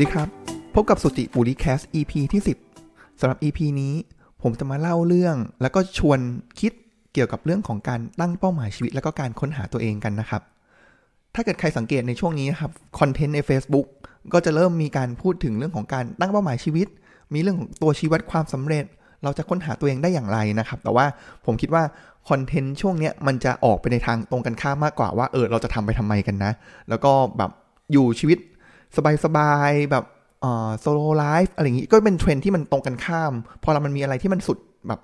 สดีครับ พบกับสุจิบุรีแคส EP ที่ 10สำหรับ EP นี้ ผมจะมาเล่าเรื่อง แล้วก็ชวนคิดเกี่ยวกับเรื่องของการตั้งเป้าหมายชีวิต แล้วก็การค้นหาตัวเองกันนะครับ ถ้าเกิดใครสังเกตในช่วงนี้นะครับคอนเทนต์ใน Facebook ก็จะเริ่มมีการพูดถึงเรื่องของการตั้งเป้าหมายชีวิต มีเรื่องของตัวชีวัดความสำเร็จ เราจะค้นหาตัวเองได้อย่างไรนะครับ แต่ว่าผมคิดว่าคอนเทนต์ช่วงนี้มันจะออกไปในทางตรงกันข้ามมากกว่าว่าเออเราจะทำไปทำไมกันนะ แล้วก็แบบอยู่ชีวิต สบายๆแบบ slow life อะไรอย่างงี้ก็เป็นเทรนด์ที่มันตรงกันข้าม พอเรามันมีอะไรที่มันสุดแบบ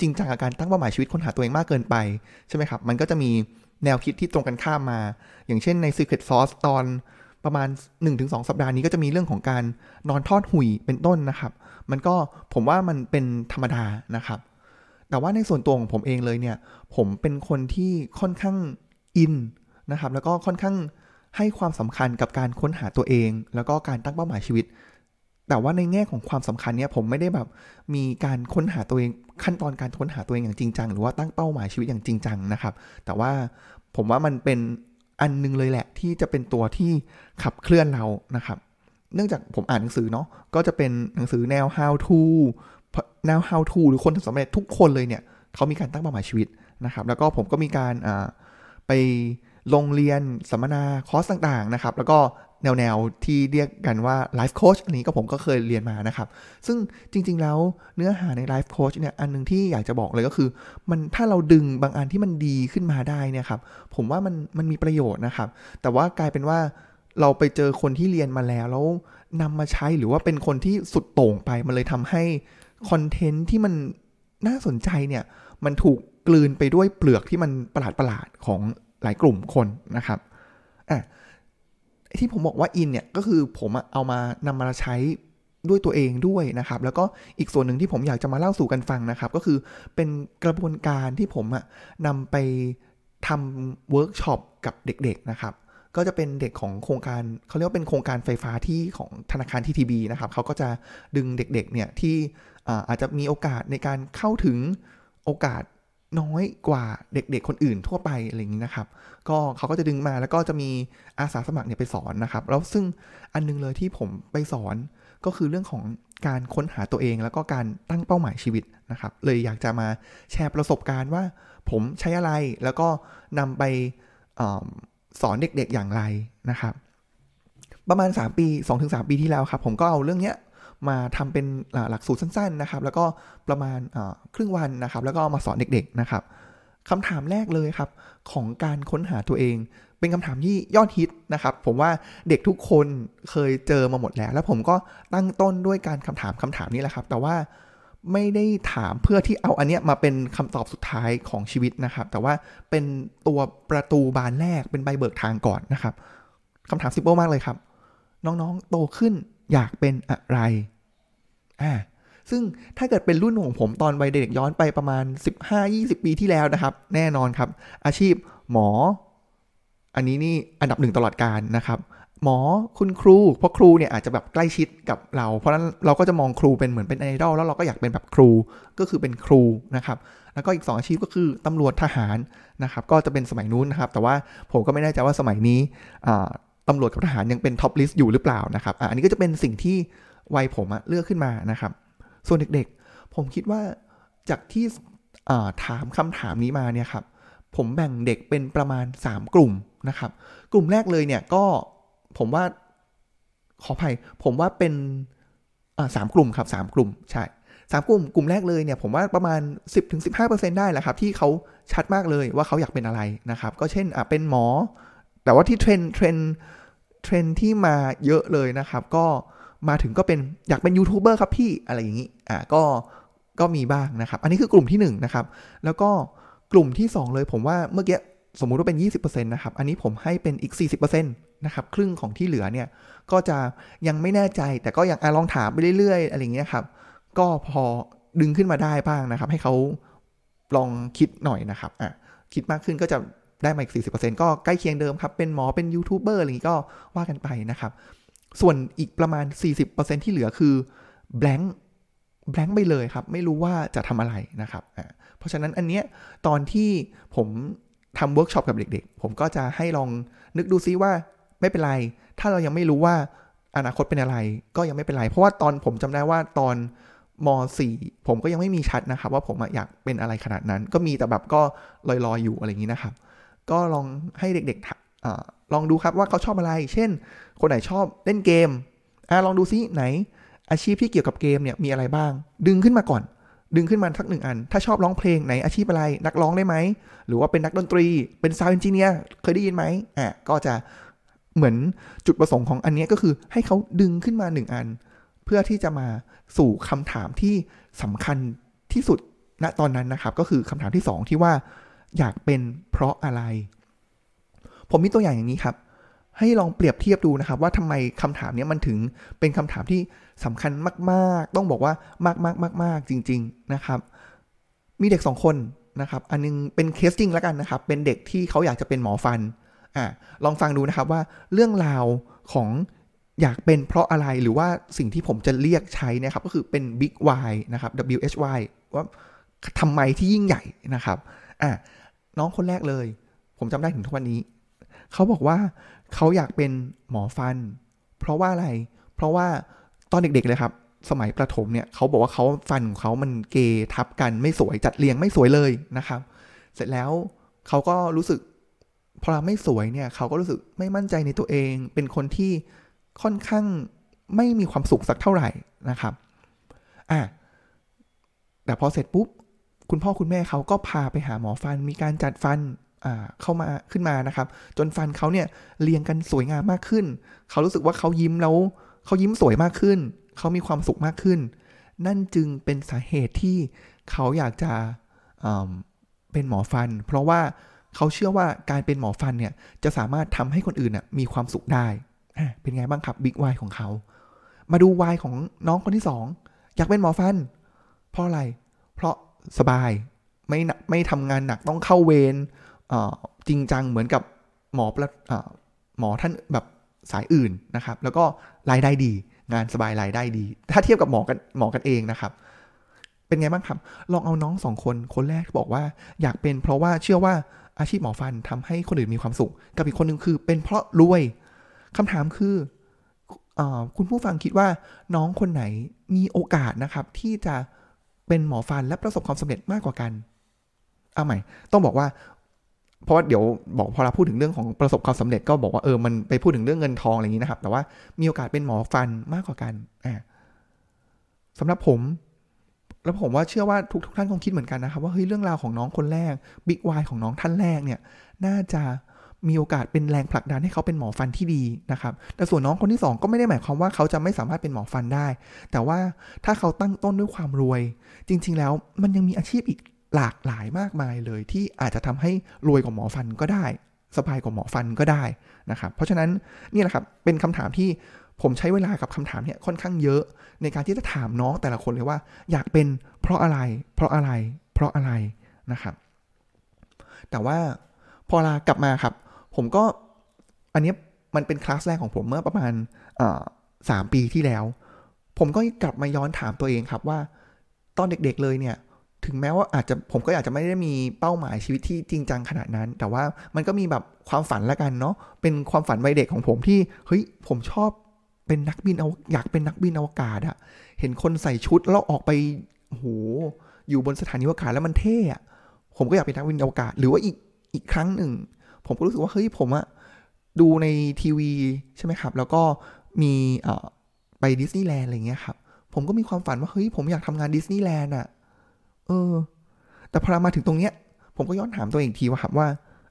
จริงจังกับการตั้งเป้าหมายชีวิตค้นหาตัวเองมากเกินไป ใช่ไหมครับ มันก็จะมีแนวคิดที่ตรงกันข้ามมา อย่างเช่นใน Secret Sauce ตอนประมาณ 1-2 สัปดาห์นี้ก็จะมีเรื่องของการนอนทอดหุ่ยเป็นต้นนะครับ มันก็ผมว่ามันเป็นธรรมดานะครับ แต่ว่าในส่วนตัวของผมเองเลยเนี่ย ผมเป็นคนที่ค่อนข้างอินนะครับ แล้วก็ค่อนข้าง ให้ความสำคัญกับการค้นหาตัวเอง แล้วก็การตั้งเป้าหมายชีวิต แต่ว่าในแง่ของความสำคัญเนี่ยผมไม่ได้แบบมีการค้นหาตัวเองขั้นตอนการค้นหาตัวเองอย่างจริงจังหรือว่าตั้งเป้าหมายชีวิตอย่างจริงจังนะครับ แต่ว่าผมว่ามันเป็นอันนึงเลยแหละที่จะเป็นตัวที่ขับเคลื่อนเรานะครับ เนื่องจากผมอ่านหนังสือเนาะก็จะเป็นหนังสือแนว how to แนว how to หรือคนที่สำเร็จทุกคนเลยเนี่ยเขามีการตั้งเป้าหมายชีวิตนะครับ แล้วก็ผมก็มีการไป ลงเรียนสัมมนาคอร์สต่างๆนะครับ แล้วก็แนวๆที่เรียกกันว่า life coach อันนี้ก็ผมก็เคยเรียนมานะครับ ซึ่งจริงๆแล้วเนื้อหาใน life coach เนี่ยอันนึงที่อยากจะบอกเลยก็คือ มันถ้าเราดึงบางอันที่มันดีขึ้นมาได้เนี่ยครับผมว่ามันมันมีประโยชน์นะครับ แต่ว่ากลายเป็นว่าเราไปเจอคนที่เรียนมาแล้วแล้วนำมาใช้หรือว่าเป็นคนที่สุดโต่งไปมันเลยทำให้ content ที่มันน่าสนใจเนี่ยมันถูกกลืนไปด้วยเปลือกที่มันประหลาดๆของ หลายกลุ่มคนนะครับอะที่ผมบอกว่าอินเนี่ยก็คือผมเอามานำมาใช้ด้วยตัวเองด้วยนะครับ แล้วก็อีกส่วนหนึ่งที่ผมอยากจะมาเล่าสู่กันฟังนะครับ ก็คือเป็นกระบวนการที่ผมนำไปทำเวิร์กช็อปกับเด็กๆนะครับ ก็จะเป็นเด็กของโครงการเขาเรียกว่าเป็นโครงการไฟฟ้าที่ของธนาคารทีทีบีนะครับเขาก็จะดึงเด็กๆเนี่ยที่อาจจะมีโอกาสในการเข้าถึงโอกาส น้อยกว่าเด็กๆคนอื่นทั่วไปอะไรอย่างนี้นะครับ ก็เขาก็จะดึงมาแล้วก็จะมีอาสาสมัครเนี่ยไปสอนนะครับ แล้วซึ่งอันนึงเลยที่ผมไปสอนก็คือเรื่องของการค้นหาตัวเองแล้วก็การตั้งเป้าหมายชีวิตนะครับ เลยอยากจะมาแชร์ประสบการณ์ว่าผมใช้อะไรแล้วก็นำไปอสอนเด็กๆอย่างไรนะครับ ประมาณ 3 ปี 2-3 ปีที่แล้วครับ ผมก็เอาเรื่องเนี้ย มาทำเป็นหลักสูตรสั้นๆนะครับ แล้วก็ประมาณครึ่งวันนะครับ แล้วก็มาสอนเด็กๆนะครับคำถามแรกเลยครับ ของการค้นหาตัวเอง เป็นคำถามที่ยอดฮิตนะครับ ผมว่าเด็กทุกคนเคยเจอมาหมดแล้ว แล้วผมก็ตั้งต้นด้วยการคำถามคำถามนี้แหละครับ แต่ว่าไม่ได้ถามเพื่อที่เอาอันเนี้ยมาเป็นคำตอบสุดท้ายของชีวิตนะครับ แต่ว่าเป็นตัวประตูบานแรกเป็นใบเบิกทางก่อนนะครับคำถามซิมเปิลมากเลยครับ น้องๆโตขึ้น อยากเป็นอะไรอ่าซึ่งถ้าเกิดเป็นรุ่นของผมตอนวัยเด็กย้อนไปประมาณ 15-20 ปีที่แล้วนะครับ แน่นอนครับ อาชีพหมอ อันนี้นี่อันดับหนึ่งตลอดการนะครับหมอคุณครู เพราะครูเนี่ยอาจจะแบบใกล้ชิดกับเรา เพราะนั้นเราก็จะมองครูเป็นเหมือนเป็นไอดอลแล้วเราก็อยากเป็นแบบครูก็คือเป็นครูนะครับแล้วก็อีก 2 อาชีพก็คือตำรวจทหารนะครับก็จะเป็นสมัยนู้นนะครับแต่ว่าผมก็ไม่แน่ใจว่าสมัยนี้ ตำรวจกับทหารยังเป็น top list อยู่หรือเปล่านะครับอันนี้ก็จะเป็นสิ่งที่วัยผมเลือกขึ้นมานะครับ ส่วนเด็กๆ ผมคิดว่าจากที่ถามคำถามนี้มาเนี่ยครับผมแบ่งเด็กเป็นประมาณ 3 กลุ่มนะครับ กลุ่มแรกเลยเนี่ยก็ผมว่าขออภัยผมว่าเป็นสามกลุ่มครับสามกลุ่มใช่สามกลุ่มกลุ่มแรกเลยเนี่ยผมว่าประมาณ 10-15%ได้แหละครับ ที่เขาชัดมากเลยว่าเขาอยากเป็นอะไรนะครับ ก็เช่นเป็นหมอ แต่ว่าที่เทรนด์เทรนด์ เทรนด์ที่มาเยอะเลยนะครับ ก็มาถึงก็เป็นอยากเป็นยูทูบเบอร์ครับพี่อะไรอย่างนี้อ่าก็ก็มีบ้างนะครับ อันนี้คือกลุ่มที่1นะครับ แล้วก็กลุ่มที่ 2 เลยผมว่าเมื่อกี้สมมุติว่าเป็น 20%นะครับ อันนี้ผมให้เป็นอีก 40%นะครับ ครึ่งของที่เหลือเนี่ย ก็จะยังไม่แน่ใจ แต่ก็ยังอลองถามไปเรื่อยๆ อะไรอย่างเงี้ยครับ ก็พอดึงขึ้นมาได้บ้างนะครับ ให้เขาลองคิดหน่อยนะครับ อะ คิดมากขึ้นก็จะ ได้มาอีก 40%ก็ใกล้เคียงเดิมครับ เป็นหมอเป็นยูทูบเบอร์อะไรอย่างนี้ก็ว่ากันไปนะครับ ส่วนอีกประมาณ 40%ที่เหลือคือ blank blank ไปเลยครับ ไม่รู้ว่าจะทำอะไรนะครับ เพราะฉะนั้นอันเนี้ยตอนที่ผมทำเวิร์กช็อปกับเด็กๆ ผมก็จะให้ลองนึกดูซิว่าไม่เป็นไร ถ้าเรายังไม่รู้ว่าอนาคตเป็นอะไร ก็ยังไม่เป็นไร เพราะว่าตอนผมจำได้ว่าตอนม .4 ผมก็ยังไม่มีชัดนะครับ ว่าผมอยากเป็นอะไรขนาดนั้น ก็มีแต่แบบก็ลอยๆอยู่อะไรอย่างนี้นะครับ ก็ลองให้เด็กๆ อะลองดูครับว่าเขาชอบอะไร เช่น คนไหนชอบเล่นเกมอะลองดูซิไหน อาชีพที่เกี่ยวกับเกมเนี่ยมีอะไรบ้าง ดึงขึ้นมาก่อน ดึงขึ้นมาสักหนึ่งอัน ถ้าชอบร้องเพลงไหนอาชีพอะไร นักร้องได้ไหม หรือว่าเป็นนักดนตรี เป็น sound engineer เคยได้ยินไหมอะก็จะเหมือนจุดประสงค์ของอันนี้ก็คือให้เขาดึงขึ้นมาหนึ่งอัน เพื่อที่จะมาสู่คำถามที่สำคัญที่สุดณตอนนั้นนะครับ ก็คือคำถามที่สองที่ว่า อยากเป็นเพราะอะไร ผมมีตัวอย่างอย่างนี้ครับ ให้ลองเปรียบเทียบดูนะครับว่าทำไมคำถามนี้มันถึงเป็นคำถามที่สำคัญมาก ๆ ต้องบอกว่ามาก ๆๆจริง ๆ นะครับ มีเด็กสองคนนะครับ อันนึงเป็นเคสจริงแล้วกันนะครับ เป็นเด็กที่เขาอยากจะเป็นหมอฟันอ่าลองฟังดูนะครับว่าเรื่องราวของอยากเป็นเพราะอะไรหรือว่าสิ่งที่ผมจะเรียกใช้นะครับ ก็คือเป็น Big why นะครับ W H Y ว่าทำไมที่ยิ่งใหญ่นะครับ อ่าน้องคนแรกเลย ผมจำได้ถึงทุกวันนี้ เขาบอกว่าเขาอยากเป็นหมอฟัน เพราะว่าอะไร เพราะว่าตอนเด็กๆเลยครับ สมัยประถมเนี่ยเขาบอกว่าเขาฟันของเขามันเกทับกันไม่สวยจัดเรียงไม่สวยเลยนะครับ เสร็จแล้วเขาก็รู้สึกพอเราไม่สวยเนี่ยเขาก็รู้สึกไม่มั่นใจในตัวเอง เป็นคนที่ค่อนข้างไม่มีความสุขสักเท่าไหร่นะครับอะแต่พอเสร็จปุ๊บ คุณพ่อคุณแม่เขาก็พาไปหาหมอฟัน มีการจัดฟันเข้ามาขึ้นมานะครับ จนฟันเขาเนี่ยเรียงกันสวยงามมากขึ้น เขารู้สึกว่าเขายิ้มแล้วเขายิ้มสวยมากขึ้น เขามีความสุขมากขึ้น นั่นจึงเป็นสาเหตุที่เขาอยากจะเป็นหมอฟัน เพราะว่าเขาเชื่อว่าการเป็นหมอฟันเนี่ยจะสามารถทำให้คนอื่นน่ะมีความสุขได้ เป็นไงบ้างครับบิ๊กวายของเขา มาดูวายของน้องคนที่สองอยากเป็นหมอฟัน เพราะอะไร เพราะ สบาย ไม่ไม่ทำงานหนักต้องเข้าเวรจริงจังเหมือนกับหมอประหมอท่านแบบสายอื่นนะครับ แล้วก็รายได้ดี งานสบายรายได้ดี ถ้าเทียบกับหมอกันหมอกันเองนะครับ เป็นไงบ้างครับ ลองเอาน้องสองคนคนแรกบอกว่าอยากเป็นเพราะว่าเชื่อว่าอาชีพหมอฟันทำให้คนอื่นมีความสุข กับอีกคนหนึ่งคือเป็นเพราะรวยคำถามคืออคุณผู้ฟังคิดว่าน้องคนไหนมีโอกาสนะครับ ที่จะ เป็นหมอฟันและประสบความสำเร็จมากกว่ากัน เอาใหม่ ต้องบอกว่า เพราะว่าเดี๋ยวบอกพอเราพูดถึงเรื่องของประสบความสำเร็จก็บอกว่าเออมันไปพูดถึงเรื่องเงินทองอะไรอย่างนี้นะครับ แต่ว่ามีโอกาสเป็นหมอฟันมากกว่ากันอ่าสำหรับผม แล้วผมว่าเชื่อว่าทุกทุกท่านคงคิดเหมือนกันนะครับ ว่าเฮ้ยเรื่องราวของน้องคนแรกบิ๊กวายของน้องท่านแรกเนี่ย น่าจะ มีโอกาสเป็นแรงผลักดันให้เขาเป็นหมอฟันที่ดีนะครับ แต่ส่วนน้องคนที่ 2 ก็ไม่ได้หมายความว่าเขาจะไม่สามารถเป็นหมอฟันได้ แต่ว่าถ้าเขาตั้งต้นด้วยความรวย จริง ๆ แล้วมันยังมีอาชีพอีกหลากหลายมากมายเลย ที่อาจจะทำให้รวยกว่าหมอฟันก็ได้ สบายกว่าหมอฟันก็ได้นะครับ เพราะฉะนั้นนี่แหละครับเป็นคำถามที่ผมใช้เวลากับคำถามเนี่ยค่อนข้างเยอะในการที่จะถามน้องแต่ละคนเลยว่า อยากเป็นเพราะอะไร เพราะอะไร เพราะอะไรนะครับ แต่ว่าพอลากลับมาครับ ผมก็อันนี้มันเป็นคลาสแรกของผมเมื่อประมาณสามปีที่แล้ว ผมก็กลับมาย้อนถามตัวเองครับว่า ตอนเด็กๆเลยเนี่ย ถึงแม้ว่าอาจจะผมก็อาจจะไม่ได้มีเป้าหมายชีวิตที่จริงจังขนาดนั้น แต่ว่ามันก็มีแบบความฝันละกันเนาะเป็นความฝันวัยเด็กของผมที่เฮ้ยผมชอบเป็นนักบินอาอยากเป็นนักบินอวกาศอะเห็นคนใส่ชุดแล้วออกไปโหอยู่บนสถานีอวกาศแล้วมันเท่อะผมก็อยากเป็นนักบินอวกาศ หรือว่าอีกอีกครั้งหนึ่ง ผมก็รู้สึกว่าเฮ้ยผมอะดูในทีวีใช่ไหมครับ แล้วก็มีไปดิสนีย์แลนด์อะไรเงี้ยครับ ผมก็มีความฝันว่าเฮ้ยผมอยากทำงานดิสนีย์แลนด์อะเออ แต่พอมาถึงตรงเนี้ย ผมก็ย้อนถามตัวเองทีว่าครับว่า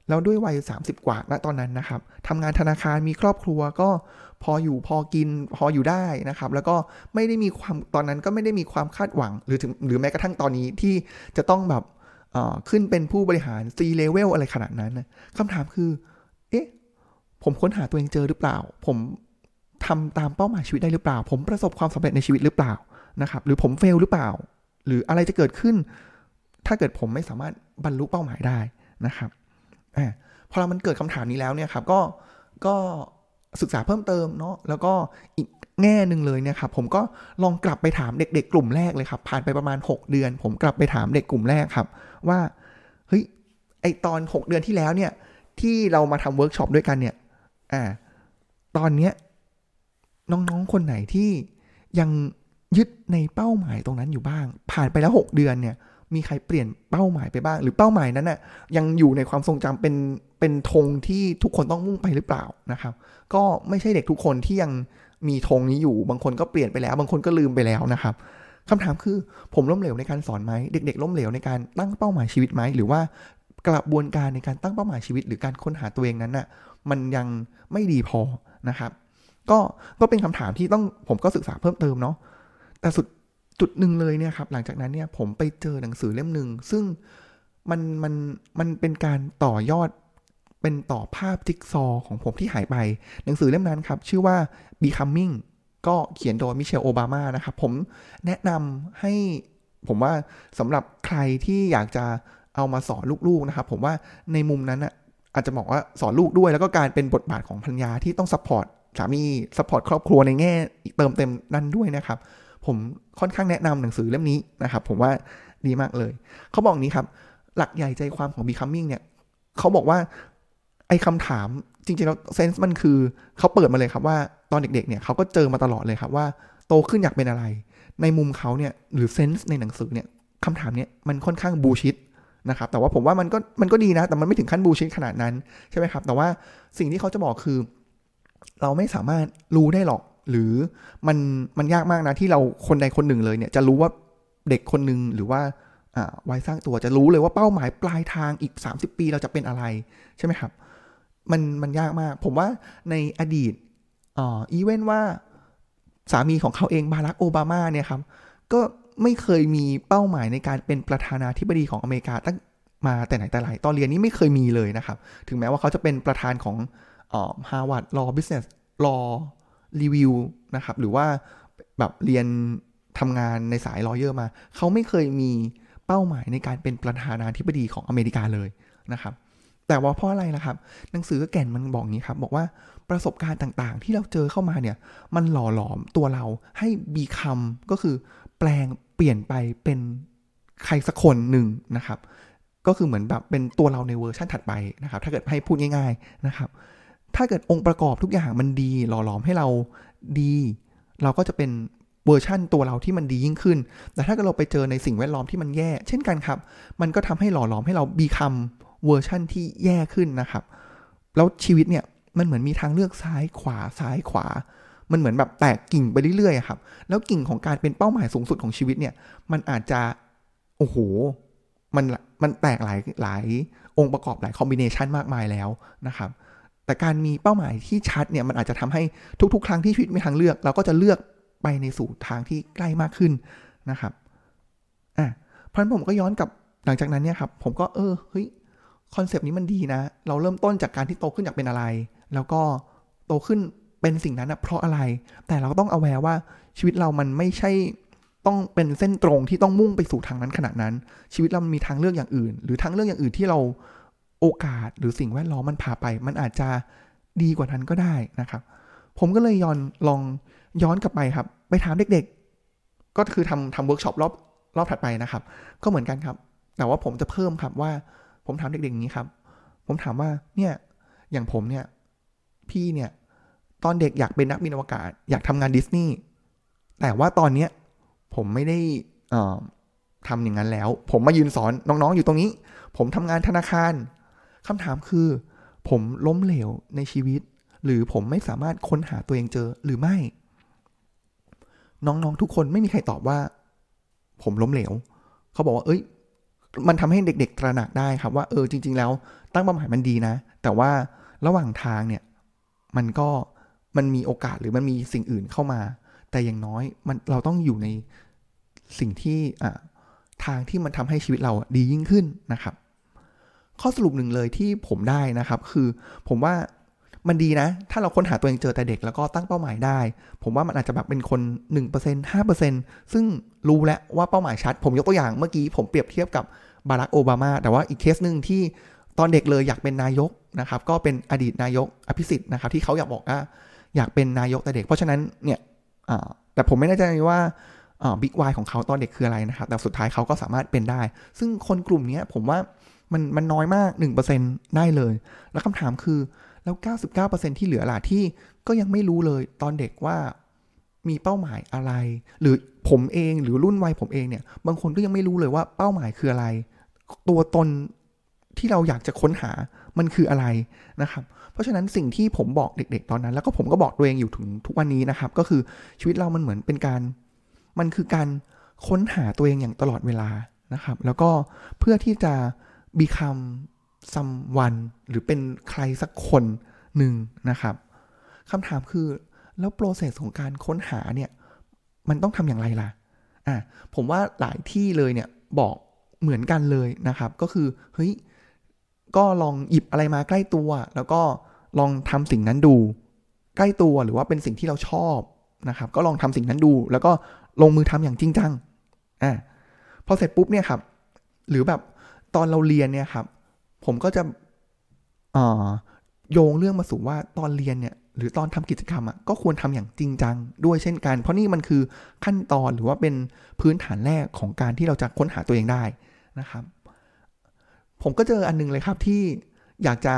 แล้วด้วยวัย 30 กว่าณตอนนั้นนะครับทำงานธนาคารมีครอบครัวก็พออยู่พอกินพออยู่ได้นะครับ แล้วก็ไม่ได้มีความตอนนั้นก็ไม่ได้มีความคาดหวัง หรือถึงหรือแม้กระทั่งตอนนี้ที่จะต้องแบบ ขึ้นเป็นผู้บริหาร C level อะไรขนาดนั้นนะคำถามคือ เอ๊ะ ผมค้นหาตัวเองเจอหรือเปล่า ผมทำตามเป้าหมายชีวิตได้หรือเปล่า ผมประสบความสำเร็จในชีวิตหรือเปล่านะครับ หรือผมเฟลหรือเปล่า หรืออะไรจะเกิดขึ้น ถ้าเกิดผมไม่สามารถบรรลุเป้าหมายได้นะครับอพอเรามันเกิดคำถามนี้แล้วเนี่ยครับ ก็ก็ศึกษาเพิ่มเติมเนาะแล้วก็อีกแง่หนึ่งเลยเนี่ยครับผมก็ลองกลับไปถามเด็ก ๆ กลุ่มแรกเลยครับ ผ่านไปประมาณ 6 เดือน ผมกลับไปถามเด็กกลุ่มแรกครับ ว่าเฮ้ยไอตอน 6 เดือนที่แล้วเนี่ย ที่เรามาทำเวิร์กช็อปด้วยกันเนี่ย อ่า ตอนเนี้ยน้องๆคนไหนที่ยังยึดในเป้าหมายตรงนั้นอยู่บ้าง ผ่านไปแล้ว 6 เดือนเนี่ย มีใครเปลี่ยนเป้าหมายไปบ้าง หรือเป้าหมายนั้นน่ะยังอยู่ในความทรงจำเป็นเป็นธงที่ทุกคนต้องมุ่งไปหรือเปล่านะครับ ก็ไม่ใช่เด็กทุกคนที่ยังมีธงนี้อยู่ บางคนก็เปลี่ยนไปแล้ว บางคนก็ลืมไปแล้วนะครับ คำถามคือผมล้มเหลวในการสอนไหมเด็ก ๆ ล้มเหลวในการตั้งเป้าหมายชีวิตไหมหรือว่ากระบวนการในการตั้งเป้าหมายชีวิต หรือการค้นหาตัวเองนั้นน่ะมันยังไม่ดีพอนะครับ ก็ก็เป็นคำถามที่ต้องผมก็ศึกษาเพิ่มเติมเนาะแต่สุดจุดหนึ่งเลยเนี่ยครับหลังจากนั้นเนี่ยผมไปเจอหนังสือเล่มหนึ่งซึ่งมันมันมันเป็นการต่อยอดเป็นต่อภาพจิ๊กซอว์ของผมที่หายไป หนังสือเล่มนั้นครับ ชื่อว่า becoming ก็เขียนโดยมิเชลโอบามานะครับ ผมแนะนำให้ผมว่าสำหรับใครที่อยากจะเอามาสอนลูกๆนะครับ ผมว่าในมุมนั้นอะอาจจะบอกว่าสอนลูกด้วยแล้วก็การเป็นบทบาทของภรรยาที่ต้อง supportสามี support ครอบครัวในแง่เติมเต็มนั่นด้วยนะครับ ผมค่อนข้างแนะนำหนังสือเล่มนี้นะครับ ผมว่าดีมากเลย เขาบอกนี้ครับ หลักใหญ่ใจความของ becoming เนี่ยเขาบอกว่า ไอ้คำถามจริงๆแล้ว sense มันคือเขาเปิดมาเลยครับว่าตอนเด็กๆเนี่ยเขาก็เจอมาตลอดเลยครับว่าโตขึ้นอยากเป็นอะไร ในมุมเขาเนี่ยหรือ sense ในหนังสือเนี่ยคำถามเนี่ยมันค่อนข้าง bullshit นะครับแต่ว่าผมว่ามันก็มันก็ดีนะ แต่มันไม่ถึงขั้น bullshit ขนาดนั้นใช่ไหมครับ แต่ว่าสิ่งที่เขาจะบอกคือ เราไม่สามารถรู้ได้หรอก หรือมันมันยากมากนะที่เราคนใดคนหนึ่งเลยเนี่ยจะรู้ว่าเด็กคนหนึ่งหรือว่าวัยสร้างตัวจะรู้เลยว่าเป้าหมายปลายทางอีก 30 ปีเราจะเป็นอะไรใช่ไหมครับ มันมันยากมาก ผมว่าในอดีตอ๋ออีเวนว่าสามีของเขาเองบารักโอบามาเนี่ยครับ ก็ไม่เคยมีเป้าหมายในการเป็นประธานาธิบดีของอเมริกาตั้งมาแต่ไหนแต่ไรตอนเรียนนี้ไม่เคยมีเลยนะครับ ถึงแม้ว่าเขาจะเป็นประธานของ Harvard law business law review นะครับ หรือว่าแบบเรียนทำงานในสาย lawyer มา เขาไม่เคยมีเป้าหมายในการเป็นประธานาธิบดีของอเมริกาเลยนะครับ แต่ว่าเพราะอะไรล่ะครับ หนังสือแก่นมันบอกงี้ครับ บอกว่าประสบการณ์ต่างๆ ที่เราเจอเข้ามาเนี่ย มันหล่อหลอมตัวเราให้ become ก็คือแปลงเปลี่ยนไปเป็นใครสักคนหนึ่งนะครับ ก็คือเหมือนแบบเป็นตัวเราในเวอร์ชันถัดไปนะครับ ถ้าเกิดให้พูดง่าย ๆนะครับ ถ้าเกิดองค์ประกอบทุกอย่างมันดีหล่อหลอมให้เราดี เราก็จะเป็นเวอร์ชั่นตัวเราที่มันดียิ่งขึ้น แต่ถ้าเกิดเราไปเจอในสิ่งแวดล้อมที่มันแย่ เช่นกันครับ มันก็ทำให้หล่อหลอมให้เรา become เวอร์ชั่นที่แย่ขึ้นนะครับ แล้วชีวิตเนี่ยมันเหมือนมีทางเลือกซ้ายขวาซ้ายขวา มันเหมือนแบบแตกกิ่งไปเรื่อยๆครับ แล้วกิ่งของการเป็นเป้าหมายสูงสุดของชีวิตเนี่ย มันอาจจะ โอ้โห มัน มันแตกหลายหลายองค์ประกอบหลาย combination มากมายแล้วนะครับ แต่การมีเป้าหมายที่ชัดเนี่ย มันอาจจะทำให้ทุก ๆ ครั้งที่ชีวิตมีทางเลือก เราก็จะเลือกไปในสู่ทางที่ใกล้มากขึ้นนะครับ อะ เพราะฉะนั้นผมก็ย้อนกลับหลังจากนั้นเนี่ยครับ ผมก็เออ เฮ้ย concept นี้มันดีนะ เราเริ่มต้นจากการที่โตขึ้นอยากเป็นอะไร แล้วก็โตขึ้นเป็นสิ่งนั้นนะเพราะอะไร แต่เราก็ต้อง aware ว่าชีวิตเรามันไม่ใช่ต้องเป็นเส้นตรงที่ต้องมุ่งไปสู่ทางนั้นขนาดนั้น ชีวิตเรามันมีทางเลือกอย่างอื่น หรือทางเลือกอย่างอื่นที่เราโอกาสหรือสิ่งแวดล้อมมันพาไป มันอาจจะดีกว่านั้นก็ได้นะครับ ผมก็เลยย้อนลองย้อนกลับไปครับ ไปถามเด็กๆ ก็คือทำทำเวิร์กช็อปรอบรอบถัดไปนะครับ ก็เหมือนกันครับ แต่ว่าผมจะเพิ่มครับว่า ผมถามเด็กๆอย่างนี้ครับ ผมถามว่าเนี่ยอย่างผมเนี่ย พี่เนี่ย ตอนเด็กอยากเป็นนักบินอวกาศ อยากทำงานดิสนีย์แต่ว่าตอนเนี้ยผมไม่ได้ทำอย่างนั้นแล้ว ผมมายืนสอนน้องๆ อยู่ตรงนี้ ผมทำงานธนาคารคำถามคือ ผมล้มเหลวในชีวิต หรือผมไม่สามารถค้นหาตัวเองเจอหรือไม่ น้องๆทุกคนไม่มีใครตอบว่า ผมล้มเหลว เขาบอกว่า เอ้ย มันทำให้เด็ก ๆ ตระหนักได้ครับว่าเออจริง ๆ แล้ว ตั้งเป้าหมายมันดีนะ แต่ว่าระหว่างทางเนี่ยมันก็มันมีโอกาสหรือมันมีสิ่งอื่นเข้ามา แต่อย่างน้อยมันเราต้องอยู่ในสิ่งที่อ่าทางที่มันทำให้ชีวิตเราดียิ่งขึ้นนะครับ ข้อสรุปหนึ่งเลยที่ผมได้นะครับ คือผมว่า มันดีนะ ถ้าเราค้นหาตัวเองเจอแต่เด็กแล้วก็ตั้งเป้าหมายได้ ผมว่ามันอาจจะแบบเป็นคน 1% 5%ซึ่งรู้แล้วว่าเป้าหมายชัด ผมยกตัวอย่างเมื่อกี้ผมเปรียบเทียบกับบารักโอบามา แต่ว่าอีกเคสหนึ่งที่ตอนเด็กเลยอยากเป็นนายกนะครับก็เป็นอดีตนายกอภิสิทธิ์นะครับที่เขาอยากบอกว่าอยากเป็นนายกแต่เด็ก เพราะฉะนั้นเนี่ยแต่ผมไม่แน่ใจว่าบิ๊กไวของเขาตอนเด็กคืออะไรนะครับ แต่สุดท้ายเขาก็สามารถเป็นได้ ซึ่งคนกลุ่มนี้ผมว่ามันมันน้อยมาก 1%ได้เลย แล้วคำถามคือ แล้ว 99%ที่เหลือล่ะที่ก็ยังไม่รู้เลยตอนเด็กว่ามีเป้าหมายอะไร หรือผมเองหรือรุ่นวัยผมเองเนี่ย บางคนก็ยังไม่รู้เลยว่าเป้าหมายคืออะไร ตัวตนที่เราอยากจะค้นหามันคืออะไรนะครับ เพราะฉะนั้นสิ่งที่ผมบอกเด็ก ๆ ตอนนั้น แล้วก็ผมก็บอกตัวเองอยู่ถึงทุกวันนี้นะครับ ก็คือชีวิตเรามันเหมือนเป็นการ มันคือการค้นหาตัวเองอย่างตลอดเวลานะครับ แล้วก็เพื่อที่จะ become someone หรือเป็นใครสักคนหนึ่งนะครับคำถามคือแล้วโปรเซสของการค้นหาเนี่ยมันต้องทำอย่างไรล่ะอะผมว่าหลายที่เลยเนี่ยบอกเหมือนกันเลยนะครับ ก็คือเฮ้ยก็ลองหยิบอะไรมาใกล้ตัว แล้วก็ลองทำสิ่งนั้นดู ใกล้ตัวหรือว่าเป็นสิ่งที่เราชอบนะครับ ก็ลองทำสิ่งนั้นดู แล้วก็ลงมือทำอย่างจริงจังอะพอเสร็จปุ๊บเนี่ยครับ หรือแบบตอนเราเรียนเนี่ยครับ ผมก็จะโยงเรื่องมาสู่ว่าตอนเรียนเนี่ยหรือตอนทำกิจกรรมอะก็ควรทำอย่างจริงจังด้วยเช่นกัน เพราะนี่มันคือขั้นตอนหรือว่าเป็นพื้นฐานแรกของการที่เราจะค้นหาตัวเองได้นะครับ ผมก็เจออันนึงเลยครับที่อยากจะ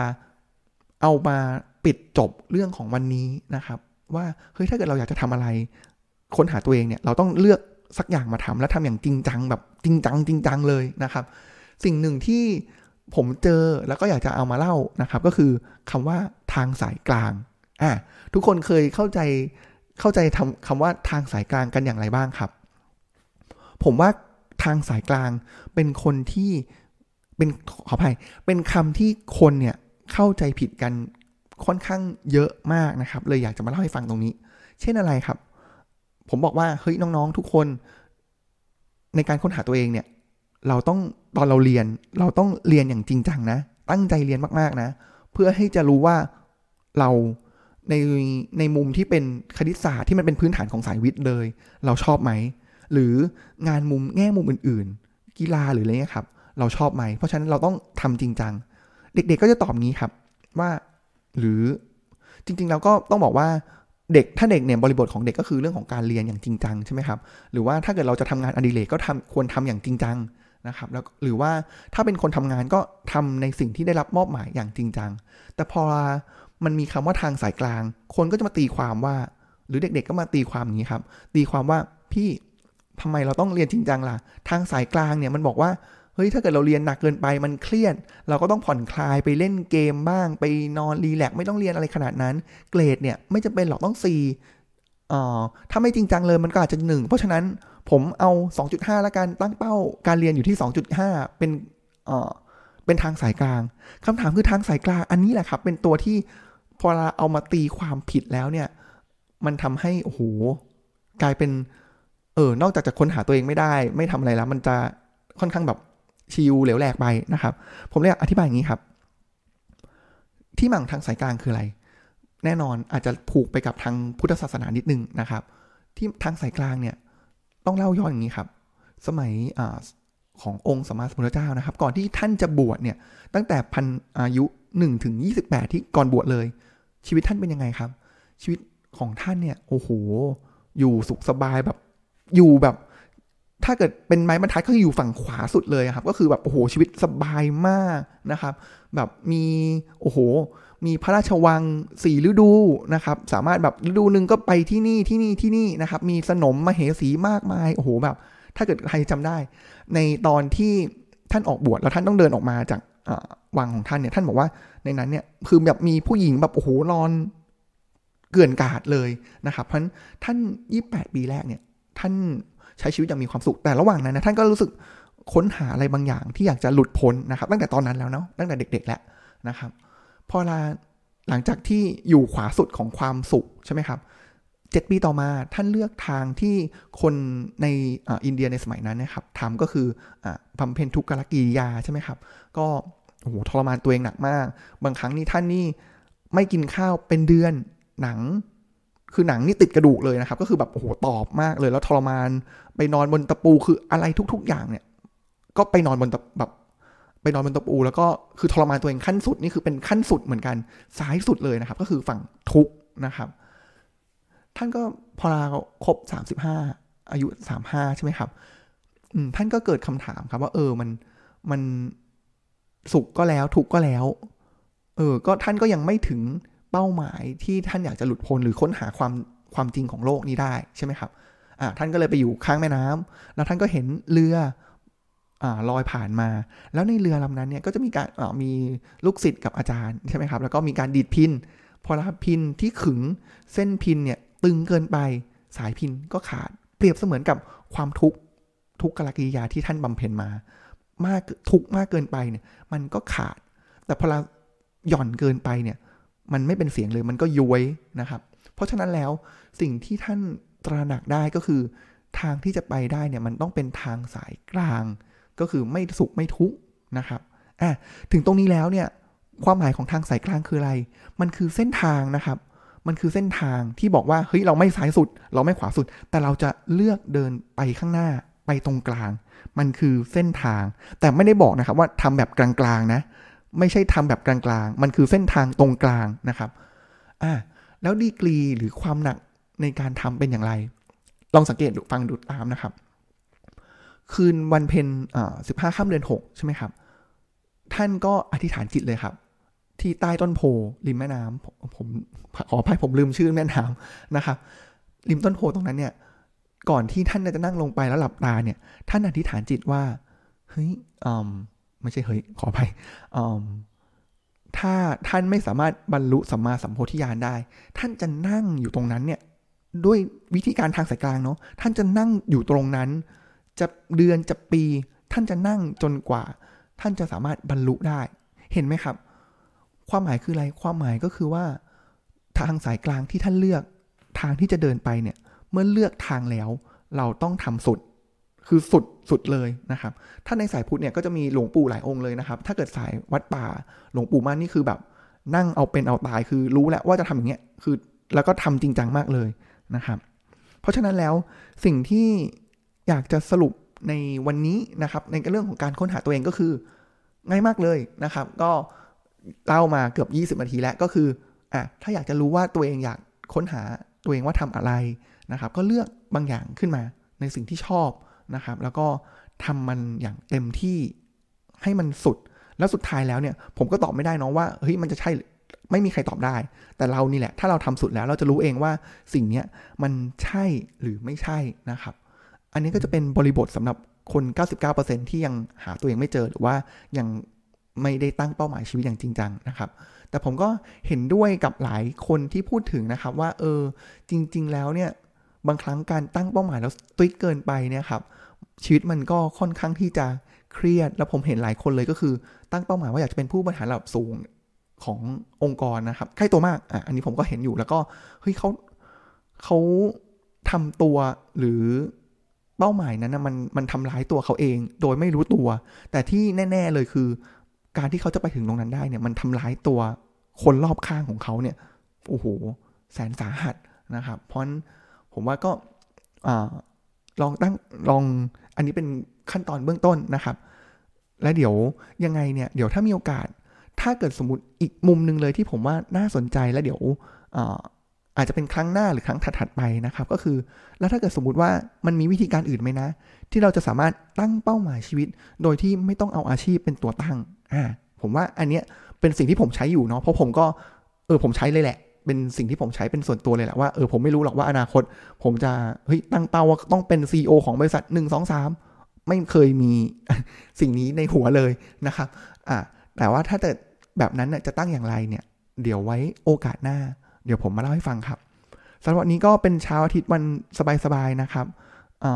เอามาปิดจบเรื่องของวันนี้นะครับ ว่าเฮ้ยถ้าเกิดเราอยากจะทำอะไร ค้นหาตัวเองเนี่ยเราต้องเลือกสักอย่างมาทำแล้วทำอย่างจริงจังแบบจริงจังจริงจังเลยนะครับ สิ่งหนึ่งที่ ผมเจอแล้วก็อยากจะเอามาเล่านะครับ ก็คือคำว่าทางสายกลางอะทุกคนเคยเข้าใจเข้าใจทำคำว่าทางสายกลางกันอย่างไรบ้างครับ ผมว่าทางสายกลางเป็นคนที่เป็นขออภัยเป็นคำที่คนเนี่ยเข้าใจผิดกันค่อนข้างเยอะมากนะครับ เลยอยากจะมาเล่าให้ฟังตรงนี้ เช่นอะไรครับ ผมบอกว่าเฮ้ยน้องๆทุกคน ในการค้นหาตัวเองเนี่ย เราต้องตอนเราเรียน เราต้องเรียนอย่างจริงจังนะ ตั้งใจเรียนมากๆนะ เพื่อให้จะรู้ว่าเราในในมุมที่เป็นคณิตศาสตร์ที่มันเป็นพื้นฐานของสายวิทย์เลย เราชอบไหม หรืองานมุมแง่มุมอื่น ๆ กีฬาหรืออะไรเงี้ยครับ เราชอบไหม เพราะฉะนั้นเราต้องทำจริงจัง เด็ก ๆ ก็จะตอบงี้ครับว่าหรือจริง ๆ เราก็ต้องบอกว่าเด็กถ้าเด็กเนี่ยบริบทของเด็กก็คือเรื่องของการเรียนอย่างจริงจังใช่ไหมครับหรือว่าถ้าเกิดเราจะทำงานอดิเรกก็ทำควรทำอย่างจริงจัง นะครับแล้วหรือว่าถ้าเป็นคนทำงานก็ทำในสิ่งที่ได้รับมอบหมายอย่างจริงจัง แต่พอมันมีคำว่าทางสายกลาง คนก็จะมาตีความว่า หรือเด็กๆก็มาตีความอย่างนี้ครับ ตีความว่าพี่ทำไมเราต้องเรียนจริงจังล่ะ ทางสายกลางเนี่ยมันบอกว่าเฮ้ยถ้าเกิดเราเรียนหนักเกินไปมันเครียด เราก็ต้องผ่อนคลายไปเล่นเกมบ้าง ไปนอนรีแลกไม่ต้องเรียนอะไรขนาดนั้น เกรดเนี่ยไม่จะเป็นหรอกต้อง4อ่อถ้าไม่จริงจังเลยมันก็อาจจะหนึ่งเพราะฉะนั้นผมเอา 2.5ละกันตั้งเป้าการเรียนอยู่ที่ 2.5 เป็นเอ่อเป็นทางสายกลางคำถามคือทางสายกลาง อันนี้แหละครับ เป็นตัวที่พอเราเอามาตีความผิดแล้วเนี่ย มันทำให้โอ้โหกลายเป็นเออนอกจากจะค้นหาตัวเองไม่ได้ ไม่ทำอะไรแล้ว มันจะค่อนข้างแบบชิวเหลวแหลกไปนะครับ ผมเลยอธิบายอย่างนี้ครับ ที่มาของทางสายกลางคืออะไร แน่นอนอาจจะผูกไปกับทางพุทธศาสนานิดนึงนะครับ ที่ทางสายกลางเนี่ย ต้องเล่าย้อนอย่างนี้ครับ สมัยอขององค์สมมาสมุทรเจ้านะครับ ก่อนที่ท่านจะบวชเนี่ย ตั้งแต่พันอายุ1ถึง28 ที่ก่อนบวชเลย ชีวิตท่านเป็นยังไงครับ ชีวิตของท่านเนี่ย โอ้โห อยู่สุขสบายแบบ อยู่แบบ ถ้าเกิดเป็นไม้บรรทัดก็อยู่ฝั่งขวาสุดเลยครับ ก็คือแบบโอ้โหชีวิตสบายมากนะครับ แบบมีโอ้โห มีพระราชวังสี่ฤดูนะครับ สามารถแบบฤดูหนึ่งก็ไปที่นี่ที่นี่ที่นี่นะครับ มีสนมมเหสีมากมาย โอ้โหแบบ ถ้าเกิดใครจำได้ ในตอนที่ท่านออกบวชแล้วท่านต้องเดินออกมาจากวังของท่านเนี่ย ท่านบอกว่าในนั้นเนี่ยคือแบบมีผู้หญิงแบบโอ้โหนอนเกื่อนกาดเลยนะครับ เพราะท่านยี่แปดปีแรกเนี่ย ท่านใช้ชีวิตอย่างมีความสุขแต่ระหว่างนั้นนะท่านก็รู้สึกค้นหาอะไรบางอย่างที่อยากจะหลุดพ้นนะครับ ตั้งแต่ตอนนั้นแล้วเนาะตั้งแต่เด็ก ๆ แล้วนะครับ พอลาหลังจากที่อยู่ขวาสุดของความสุขใช่ไหมครับเจ็ดปีต่อมาท่านเลือกทางที่คนในอินเดียในสมัยนั้นนะครับทำก็คือบำเพ็ญทุกขลกิริยาใช่ไหมครับ ก็โอ้โหทรมานตัวเองหนักมาก บางครั้งนี่ท่านนี่ไม่กินข้าวเป็นเดือนหนัง คือหนังนี่ติดกระดูกเลยนะครับ ก็คือแบบโอ้โหตอบมากเลยแล้วทรมานไปนอนบนตะปูคืออะไรทุก ๆ อย่างเนี่ย ก็ไปนอนบนแบบ ไปนอนบนตะปูแล้วก็คือทรมานตัวเองขั้นสุดนี่คือเป็นขั้นสุดเหมือนกันซ้ายสุดเลยนะครับ ก็คือฝั่งทุกนะครับ ท่านก็พอลาครบสามสิบห้าอายุสามห้าใช่ไหมครับท่านก็เกิดคำถามครับ ว่าเออมันมันสุขก็แล้วทุกก็แล้ว เออ ก็ท่านก็ยังไม่ถึงเป้าหมายที่ท่านอยากจะหลุดพ้นหรือค้นหาความความจริงของโลกนี้ได้ใช่ไหมครับอ่าท่านก็เลยไปอยู่ข้างแม่น้ำแล้วท่านก็เห็นเรือ ลอยผ่านมา แล้วในเรือลำนั้นเนี่ยก็จะมีการมีลูกศิษย์กับอาจารย์ใช่ไหมครับ แล้วก็มีการดีดพิน พอรับพินที่ขึงเส้นพินเนี่ยตึงเกินไปสายพินก็ขาด เปรียบเสมือนกับความทุกข์ทุกขกิริยาที่ท่านบำเพ็ญมา มากทุกมากเกินไปเนี่ย มันก็ขาด แต่พอเราหย่อนเกินไปเนี่ย มันไม่เป็นเสียงเลยมันก็ย้วยนะครับ เพราะฉะนั้นแล้วสิ่งที่ท่านตระหนักได้ก็คือ ทางที่จะไปได้เนี่ยมันต้องเป็นทางสายกลาง ก็คือไม่สุขไม่ทุกข์นะครับอะถึงตรงนี้แล้วเนี่ยความหมายของทางสายกลางคืออะไร มันคือเส้นทางนะครับ มันคือเส้นทางที่บอกว่าเฮ้ยเราไม่ซ้ายสุด เราไม่ขวาสุด แต่เราจะเลือกเดินไปข้างหน้าไปตรงกลาง มันคือเส้นทาง แต่ไม่ได้บอกนะครับว่าทำแบบกลางๆนะ ไม่ใช่ทำแบบกลางๆ มันคือเส้นทางตรงกลางนะครับอ่าแล้วดีกรีหรือความหนักในการทำเป็นอย่างไร ลองสังเกตดูฟังดูตามนะครับ คืนวันเพ็ญสิบห้าค่ำเดือนหกใช่ไหมครับ ท่านก็อธิษฐานจิตเลยครับ ที่ใต้ต้นโพริมแม่น้ำผมผมขออภัยผมลืมชื่อแม่น้ำนะครับ ริมต้นโพตรงนั้นเนี่ย ก่อนที่ท่านจะนั่งลงไปแล้วหลับตาเนี่ย ท่านอธิษฐานจิตว่าเฮ้ยอืมไม่ใช่เฮ้ยขออภัยอืมถ้าท่านไม่สามารถบรรลุสัมมาสัมโพธิญาณได้ ท่านจะนั่งอยู่ตรงนั้นเนี่ยด้วยวิธีการทางสายกลางเนาะท่านจะนั่งอยู่ตรงนั้น จะเดือนจะปี ท่านจะนั่งจนกว่า ท่านจะสามารถบรรลุได้ เห็นไหมครับ ความหมายคืออะไรความหมายก็คือว่า ทางสายกลางที่ท่านเลือก ทางที่จะเดินไปเนี่ย เมื่อเลือกทางแล้ว เราต้องทำสุด คือสุดสุดเลยนะครับ ถ้าในสายพุทธเนี่ยก็จะมีหลวงปู่หลายองค์เลยนะครับ ถ้าเกิดสายวัดป่า หลวงปู่มั่นนี่คือแบบ นั่งเอาเป็นเอาตายคือรู้แล้วว่าจะทำอย่างเงี้ยคือ แล้วก็ทำจริงจังมากเลยนะครับ เพราะฉะนั้นแล้วสิ่งที่ อยากจะสรุปในวันนี้นะครับ ในเรื่องของการค้นหาตัวเองก็คือ ง่ายมากเลยนะครับ ก็เล่ามาเกือบ 20 นาทีแล้วก็คืออะถ้าอยากจะรู้ว่าตัวเองอยากค้นหาตัวเองว่าทำอะไรนะครับ ก็เลือกบางอย่างขึ้นมาในสิ่งที่ชอบนะครับ แล้วก็ทำมันอย่างเต็มที่ให้มันสุดแล้วสุดท้ายแล้วเนี่ย ผมก็ตอบไม่ได้น้องว่าเฮ้ยมันจะใช่ไม่มีใครตอบได้ แต่เรานี่แหละ ถ้าเราทำสุดแล้วเราจะรู้เองว่าสิ่งนี้มันใช่หรือไม่ใช่นะครับ อันนี้ก็จะเป็นบริบทสำหรับคน 99%ที่ยังหาตัวเองไม่เจอหรือว่ายังไม่ได้ตั้งเป้าหมายชีวิตอย่างจริงจังนะครับ แต่ผมก็เห็นด้วยกับหลายคนที่พูดถึงนะครับว่าเออจริง ๆ แล้วเนี่ยบางครั้งการตั้งเป้าหมายแล้วตุ้ยเกินไปเนี่ยครับชีวิตมันก็ค่อนข้างที่จะเครียด แล้วผมเห็นหลายคนเลยก็คือ ตั้งเป้าหมายว่าอยากจะเป็นผู้บริหารระดับสูงขององค์กรนะครับใกล้ตัวมากอะอันนี้ผมก็เห็นอยู่แล้วก็เฮ้ยเขาเขาทำตัวหรือ เป้าหมายนั้นนะมันมันทำร้ายตัวเขาเอง โดยไม่รู้ตัว แต่ที่แน่ ๆเลยคือ การที่เขาจะไปถึงตรงนั้นได้เนี่ย มันทำร้ายตัวคนรอบข้างของเขาเนี่ยโอ้โหแสนสาหัสนะครับ เพราะผมว่าก็ลองตั้งลองอันนี้เป็นขั้นตอนเบื้องต้นนะครับ และเดี๋ยวยังไงเนี่ยเดี๋ยวถ้ามีโอกาส ถ้าเกิดสมมติอีกมุมหนึ่งเลยที่ผมว่าน่าสนใจแล้วเดี๋ยว อาจจะเป็นครั้งหน้าหรือครั้งถัดๆไปนะครับ ก็คือแล้วถ้าเกิดสมมติว่ามันมีวิธีการอื่นไหมนะ ที่เราจะสามารถตั้งเป้าหมายชีวิต โดยที่ไม่ต้องเอาอาชีพเป็นตัวตั้งอ่าผมว่าอันเนี้ยเป็นสิ่งที่ผมใช้อยู่เนาะเพราะผมก็เออผมใช้เลยแหละ เป็นสิ่งที่ผมใช้เป็นส่วนตัวเลยแหละว่าเออผมไม่รู้หรอกว่าอนาคต ผมจะเฮ้ยตั้งเป้าว่าต้องเป็น CEO ของบริษัท 1 2 3 ไม่เคยมีสิ่งนี้ในหัวเลยนะครับอ่าแต่ว่าถ้าเกิดแบบนั้นจะตั้งอย่างไรเนี่ย เดี๋ยวไว้โอกาสหน้า เดี๋ยวผมมาเล่าให้ฟังครับสำหรับวันนี้ก็เป็นเช้าอาทิตย์วันสบายๆนะครับอ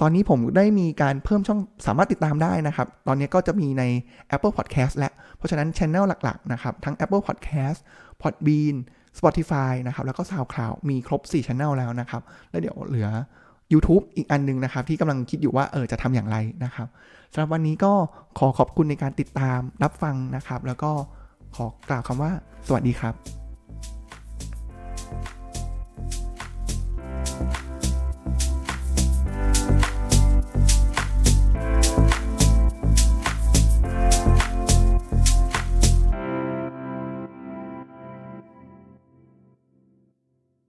ตอนนี้ผมได้มีการเพิ่มช่องสามารถติดตามได้นะครับ ตอนนี้ก็จะมีใน Apple Podcast และ เพราะฉะนั้นช anel หลักๆนะครับ ทั้ง Apple Podcast Podbean Spotify นะครับ แล้วก็ SoundCloud มีครบ 4 Channel แล้วนะครับ แล้วเดี๋ยวเหลือ YouTube อีกอันนึงนะครับ ที่กำลังคิดอยู่ว่าเออจะทำอย่างไรนะครับสำหรับวันนี้ก็ขอขอบคุณในการติดตามรับฟังนะครับ แล้วก็ขอกล่าวคำว่า สวัสดีครับ